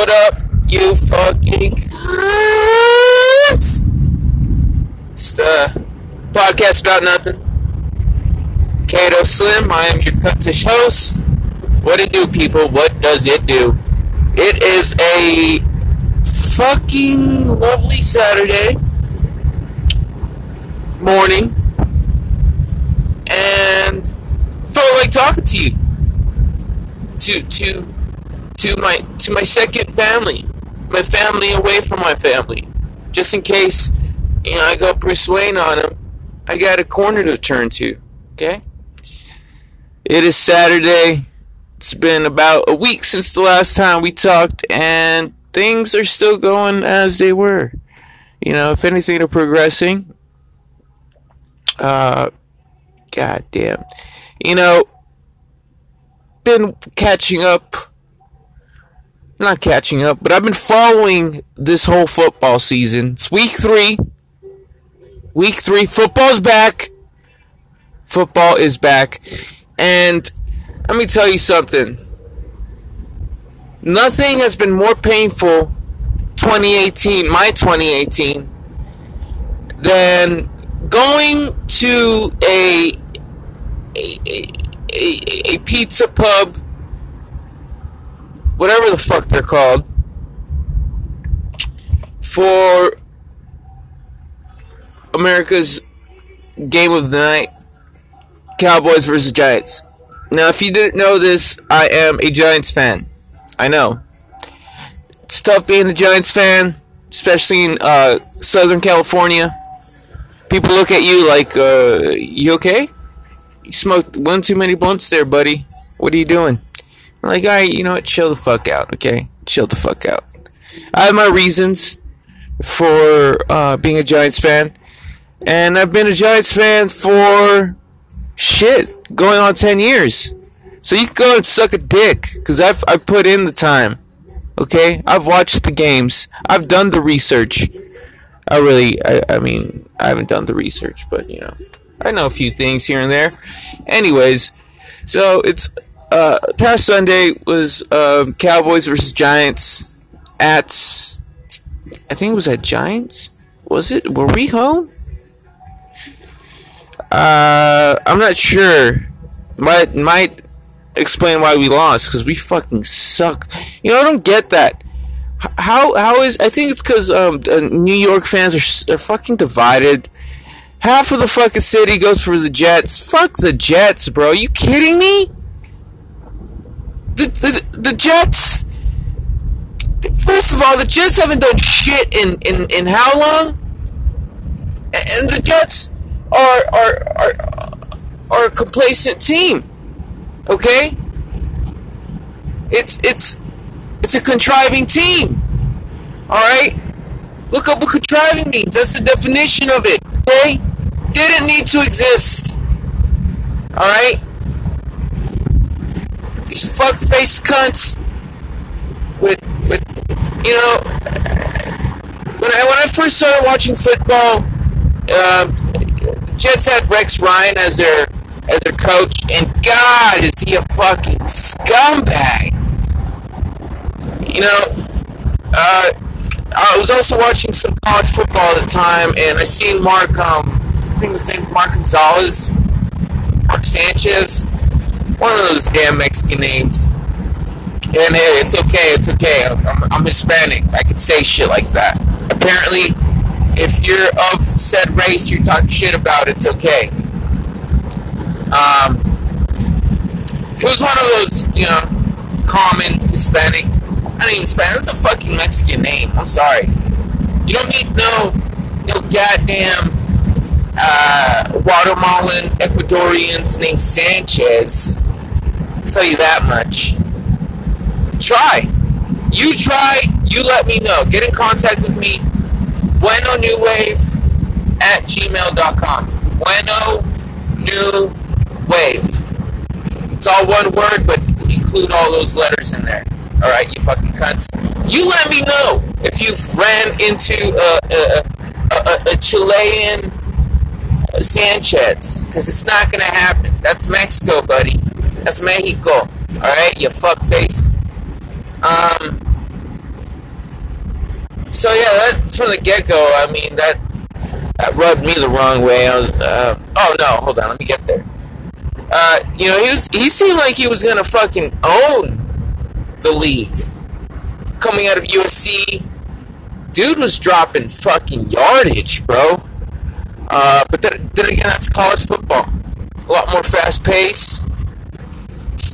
What up, you fucking cunts? Podcast about nothing. Kato Slim, I am your cuntish host. What it do, people? What does it do? It is a fucking lovely Saturday morning, and felt like talking to you. To to to my to my second family, my family away from my family, just in case you know I go persuade on them. I got a corner to turn to. Okay. It is Saturday. It's been about a week since the last time we talked, and things are still going as they were. You know, if anything, they're progressing. Uh, God damn. You know, been catching up. Not catching up, but I've been following this whole football season. It's week three. Week three. Football's back. Football is back. And let me tell you something. Nothing has been more painful 2018, my 2018, than going to a a, a, a, a pizza pub, whatever the fuck they're called, for America's game of the night, Cowboys versus Giants. Now, if you didn't know this, I am a Giants fan. I know. It's tough being a Giants fan, especially in uh, Southern California. People look at you like, uh, you okay? You smoked one too many blunts there, buddy. What are you doing? I'm like, alright, you know what? Chill the fuck out, okay? Chill the fuck out. I have my reasons for uh, being a Giants fan. And I've been a Giants fan for shit, going on 10 years. So you can go and suck a dick, because I've, I've put in the time. Okay? I've watched the games. I've done the research. I really, I, I mean, I haven't done the research, but, you know, I know a few things here and there. Anyways, so it's, uh, past Sunday was, uh, Cowboys versus Giants at, I think it was at Giants? Was it? Were we home? Uh, I'm not sure. Might might explain why we lost because we fucking suck. You know, I don't get that. How how is I think it's because um New York fans are they're fucking divided. Half of the fucking city goes for the Jets. Fuck the Jets, bro. Are you kidding me? The the, Jets. First of all, the Jets haven't done shit in in in how long? And the Jets are are are are a complacent team. Okay? It's it's it's a contriving team. Alright? Look up what contriving means. That's the definition of it. Okay? Didn't need to exist. Alright? These fuck face cunts with with you know when I when I first started watching football, um, Jets had Rex Ryan as their as their coach, and God, is he a fucking scumbag? You know, uh, I was also watching some college football at the time, and I seen Mark, um, I think his name Mark Gonzalez, Mark Sanchez, one of those damn Mexican names. And hey, it's okay, it's okay. I'm, I'm Hispanic. I can say shit like that. Apparently, if you're of said race, you're talking shit about it's okay. Um, it was one of those, you know, common Hispanic. I mean, Hispanic. That's a fucking Mexican name. I'm sorry. You don't need no, no goddamn uh, Guatemalan Ecuadorians named Sanchez. Tell you that much. Try. You try. You let me know. Get in contact with me. Bueno New Wave at gmail.com. Bueno New Wave. It's all one word, but include all those letters in there. Alright, you fucking cunts. You let me know if you've ran into a, a, a, a Chilean Sanchez, because it's not going to happen. That's Mexico, buddy. That's Mexico. Alright, you fuckface. Um, so yeah, that from the get go. I mean that that rubbed me the wrong way. I was, uh, oh no, hold on, let me get there. Uh, you know, he was he seemed like he was gonna fucking own the league. Coming out of USC, dude was dropping fucking yardage, bro. Uh, but then, then again, that's college football. A lot more fast pace.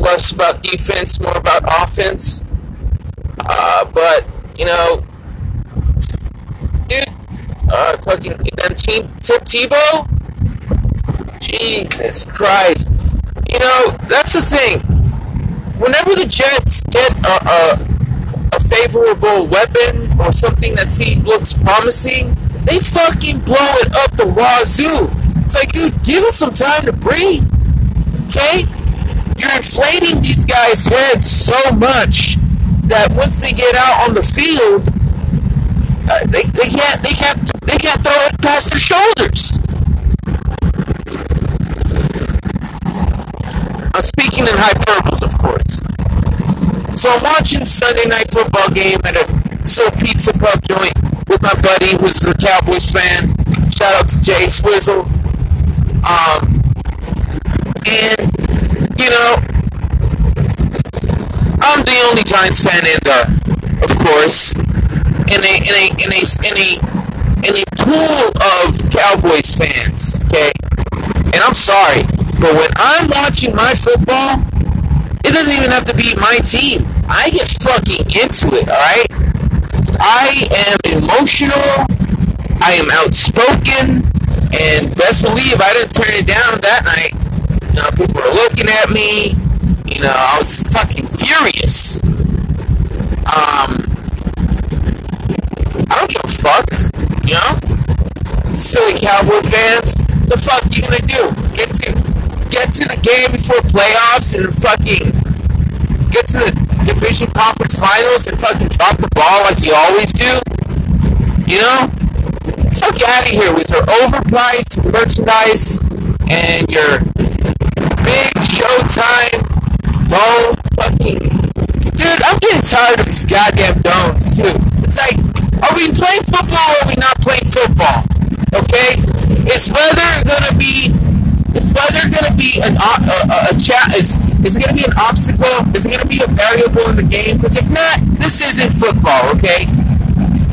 Less about defense, more about offense. Uh, but you know, dude, uh, fucking then team Tim Tebow. Jesus Christ! You know that's the thing. Whenever the Jets get a, a, a favorable weapon or something that seems looks promising, they fucking blow it up the wazoo. It's like, dude, give us some time to breathe. Okay? You're inflating these guys' heads so much that once they get out on the field, uh, they, they can't they can't they can't throw it past their shoulders. I'm speaking in hyperboles, of course. So I'm watching Sunday night football game at a Soul Pizza Pub joint with my buddy who's a Cowboys fan. Shout out to Jay Swizzle. Um, and you know, I'm the only Giants fan in there, of course. In a in a in a in a in a pool of Cowboys fans, okay? And I'm sorry, but when I'm watching my football, it doesn't even have to be my team. I get fucking into it, alright? I am emotional, I am outspoken, and best believe I didn't turn it down that night. You know, people were looking at me, you know, I was fucking furious. Um, I don't give a fuck, you know? Silly Cowboy fans, the fuck you gonna do? Get to get to the game before playoffs and fucking get to the division conference finals and fucking drop the ball like you always do? You know? Fuck out of here with your overpriced merchandise and your showtime dome fucking. Dude, I'm getting tired of these goddamn domes, too. It's like, are we playing football or are we not playing football? Okay? Is weather gonna be. Is weather gonna be an, a, a, a chat? Is, is it gonna be an obstacle? Is it gonna be a variable in the game? Because if not, this isn't football, okay?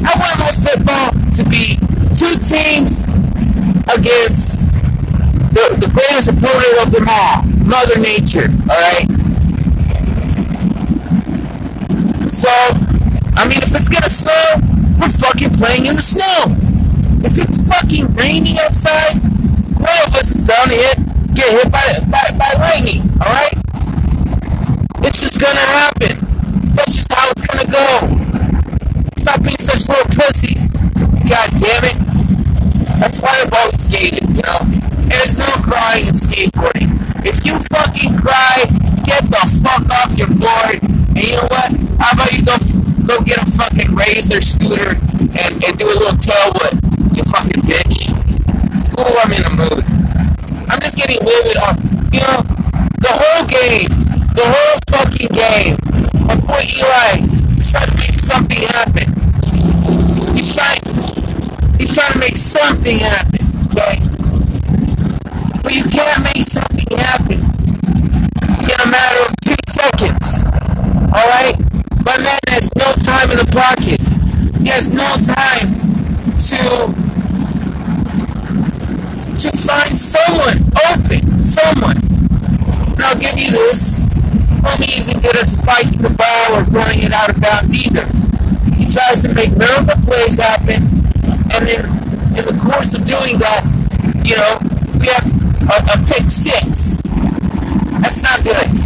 I want my football to be two teams against the, the greatest opponent of them all, Mother Nature, alright? So, I mean, if it's gonna snow, we're fucking playing in the snow. If it's fucking raining outside, one of us is bound to hit, get hit by, by, by lightning, alright? It's just gonna happen. That's just how it's gonna go. Stop being such little pussies. God damn it. That's why I've always skated, you know? There's no crying in skateboarding. If you fucking cry, get the fuck off your board. And you know what? How about you go go get a fucking razor scooter and, and do a little tail you fucking bitch. Ooh, I'm in a mood. I'm just getting livid on, you know, the whole game, the whole fucking game. My boy Eli is trying to make something happen. He's trying, he's trying to make something happen, okay? But you can't make something seconds, alright? My man has no time in the pocket. He has no time to to find someone open, someone. And I'll give you this. Homie isn't good at spiking the ball or throwing it out of bounds either. He tries to make miracle plays happen, and in, in the course of doing that, you know, we have a, a pick six. That's not good.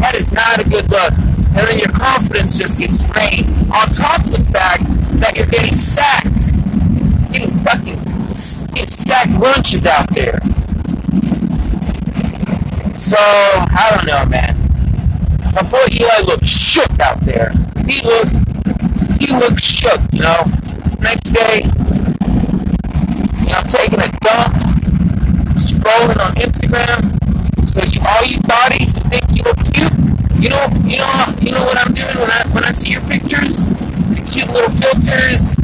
That is not a good look. And then your confidence just gets drained. On top of the fact that you're getting sacked. Getting fucking getting sacked lunches out there. So, I don't know, man. My boy Eli looked shook out there. He looked, he looked shook, you know. Next day, you know, I'm taking a dump, scrolling on Instagram. So you, all you bodies think you look cute, you know, you know, you know what I'm doing when I when I see your pictures, the cute little filters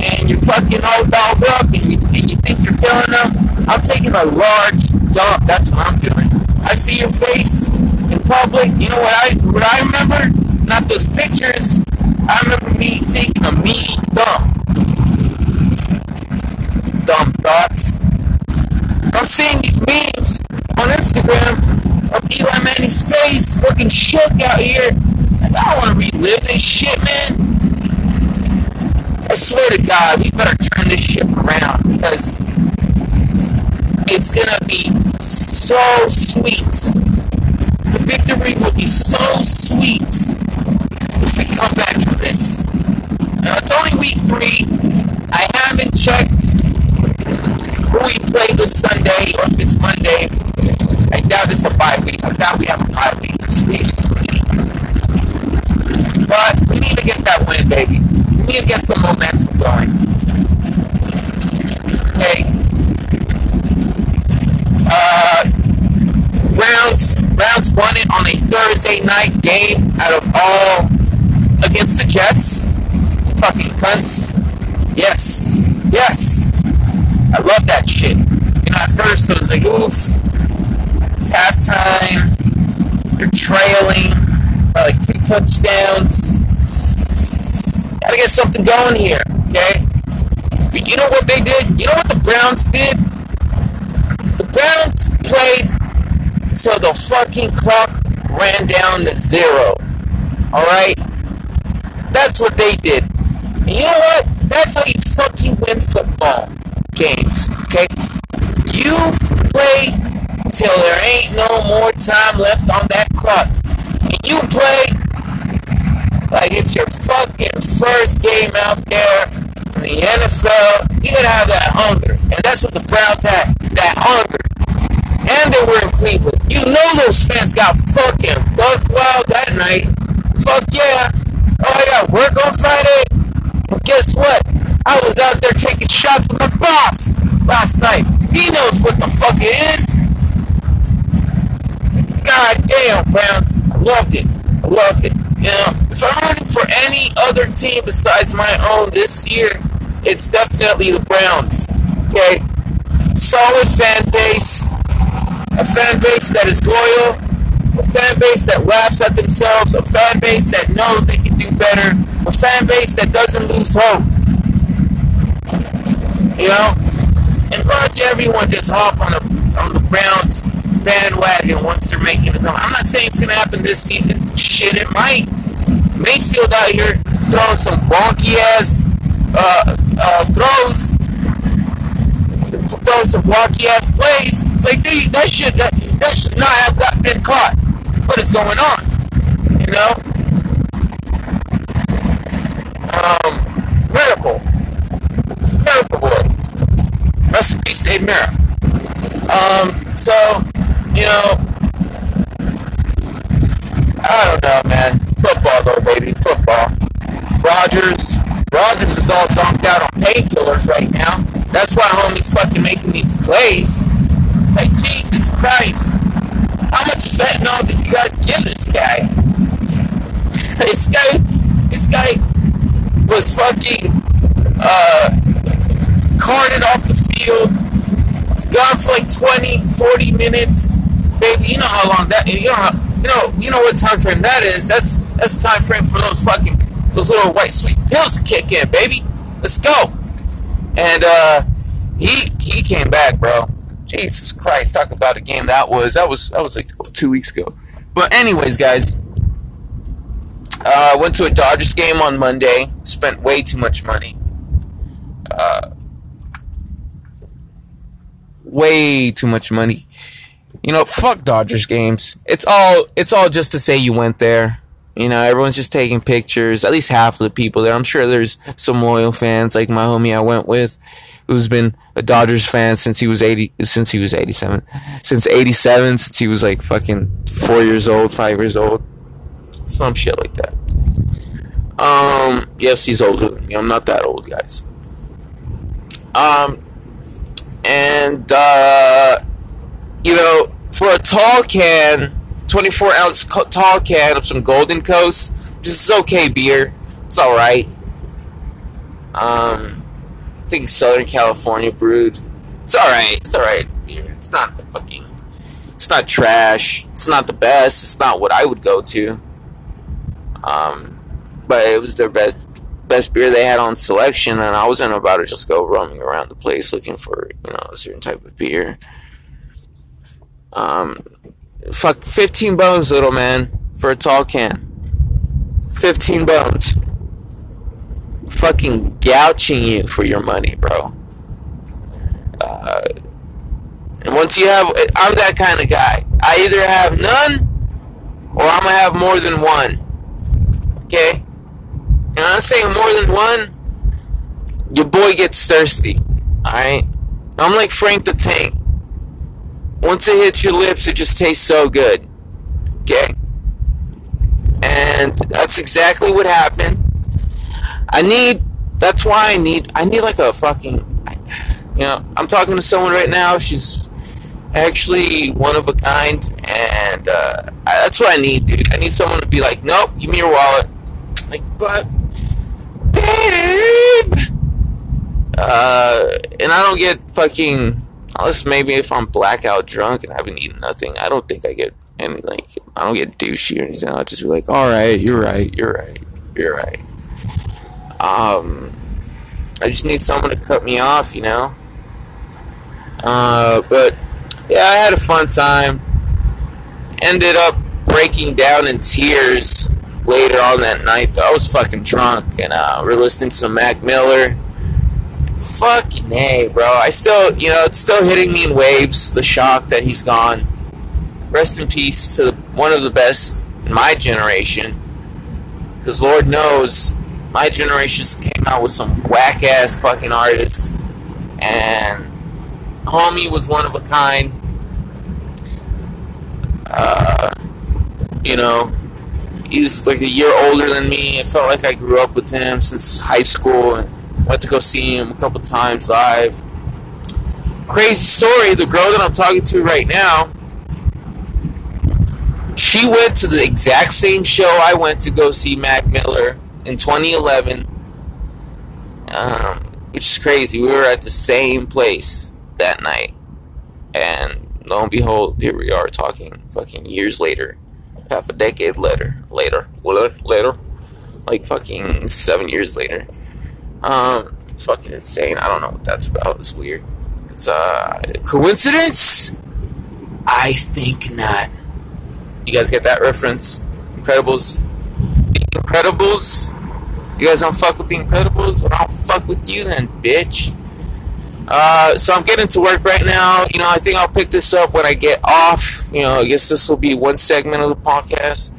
and you're fucking all dolled up and you, and you think you're killing them, I'm taking a large dump. That's what I'm doing. I see your face in public. You know what I what I remember? Not those pictures. I remember me taking a meat dump. Dumb thoughts. I'm seeing these memes on Instagram of Eli Manning's looking shook out here. I don't want to relive this shit, man. I swear to God, we better turn this shit around because it's gonna be so sweet. The victory will be so sweet if we come back from this. Now it's only week three. I haven't checked who we play this Sunday or if it's Monday. I doubt it's a bye week. I doubt we have a bye week. But we need to get that win, baby We need to get some momentum going. Okay. Uh, Browns, Browns won it on a Thursday night game out of all against the Jets. Fucking cunts. Yes. Yes. I love that shit. You know, at first it was like, oof. It's halftime. Something going here, okay? But you know what they did? You know what the Browns did? The Browns played till the fucking clock ran down to zero. Alright? That's what they did. And you know what? That's how you fucking win football games, okay? You play till there ain't no more time left on that clock. And you play like it's your fucking first game out there in the NFL. You gotta have that hunger. And that's what the Browns had. That hunger. And they were in Cleveland. You know those fans got fucking buck wild that night. Fuck yeah. Oh, I got work on Friday. But guess what? I was out there taking shots with my boss last night. He knows what the fuck it is. God damn, Browns. I loved it. I loved it. You know, if I'm rooting for any other team besides my own this year, it's definitely the Browns. Okay? Solid fan base, a fan base that is loyal, a fan base that laughs at themselves, a fan base that knows they can do better, a fan base that doesn't lose hope. You know? And watch everyone just hop on the on the Browns bandwagon once they're making it. I'm not saying it's gonna happen this season shit, it might. Mayfield out here throwing some wonky ass uh, uh, throws, throwing some wonky ass plays. It's like, dude, that should that, that should not have got, been caught. What is going on? You know? Um, miracle, miracle boy. Recipe stay mirror. Um, so you know I don't know, baby. Football. Rodgers. Rodgers is all zonked out on painkillers right now. That's why homie's fucking making these plays. It's like, Jesus Christ. How much fentanyl did you guys give this guy? this guy, this guy was fucking, uh, carted off the field. It's gone for like 20, 40 minutes. Baby, you know how long that, you know how, you know, you know what time frame that is. That's that's the time frame for those fucking those little white sweet pills to kick in, baby. Let's go. And uh, he he came back, bro. Jesus Christ, talk about a game that was that was that was like two weeks ago. But anyways, guys, uh, went to a Dodgers game on Monday. Spent way too much money. Uh, way too much money you know, fuck Dodgers games. It's all it's all just to say you went there. You know, everyone's just taking pictures. At least half of the people there. I'm sure there's some loyal fans, like my homie I went with, who's been a Dodgers fan since he was 80, since he was 87, since 87, since he was like fucking four years old, five years old, some shit like that. Um, yes, he's older than me. I'm not that old, guys. Um, and uh, you know, for a tall can, 24 ounce tall can of some Golden Coast, this is okay beer. It's alright. Um, I think Southern California brewed. It's alright. It's alright beer. It's not fucking. It's not trash. It's not the best. It's not what I would go to. Um, but it was their best best beer they had on selection, and I wasn't about to just go roaming around the place looking for you know a certain type of beer. Um, fuck, fifteen bones, little man, for a tall can. Fifteen bones. Fucking gouging you for your money, bro. Uh, and once you have, I'm that kind of guy. I either have none, or I'm gonna have more than one. Okay. And I'm saying more than one, your boy gets thirsty. Alright? I'm like Frank the Tank. Once it hits your lips, it just tastes so good. Okay? And that's exactly what happened. I need, that's why I need, I need like a fucking, you know, I'm talking to someone right now. She's actually one of a kind. And uh, that's what I need, dude. I need someone to be like, nope, give me your wallet. Like, but babe. Uh, and I don't get fucking unless maybe if I'm blackout drunk and I haven't eaten nothing. I don't think I get any like I don't get douchey or anything. I'll just be like, all right, you're right, you're right, you're right. Um, I just need someone to cut me off, you know. Uh, but yeah, I had a fun time. Ended up breaking down in tears later on that night, though, I was fucking drunk and uh, we're listening to some Mac Miller. Fucking hey, bro. I still, you know, it's still hitting me in waves. The shock that he's gone. Rest in peace to one of the best in my generation. Because Lord knows, my generation came out with some whack ass fucking artists. And homie was one of a kind. Uh, you know, he's like a year older than me. I felt like I grew up with him since high school and went to go see him a couple times live. Crazy story, the girl that I'm talking to right now, she went to the exact same show I went to go see Mac Miller in 2011. Um, which is crazy. We were at the same place that night. And lo and behold, here we are talking fucking years later half a decade later, later, later, like fucking seven years later. Um, it's fucking insane. I don't know what that's about. It's weird. It's uh coincidence? I think not. You guys get that reference? Incredibles. The Incredibles. You guys don't fuck with the Incredibles? Well, I don't fuck with you then, bitch. Uh, so I'm getting to work right now. You know, I think I'll pick this up when I get off. You know, I guess this will be one segment of the podcast.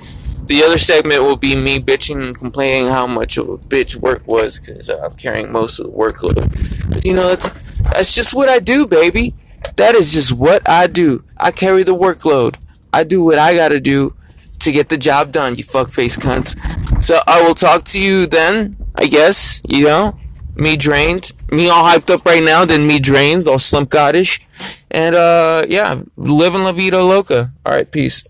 The other segment will be me bitching and complaining how much of a bitch work was because uh, I'm carrying most of the workload. You know, that's, that's just what I do, baby. That is just what I do. I carry the workload. I do what I gotta do to get the job done, you fuckface cunts. So I will talk to you then, I guess, you know me drained, me all hyped up right now, then me drained, all slump goddish. And uh yeah, living la vida loca. Alright, peace.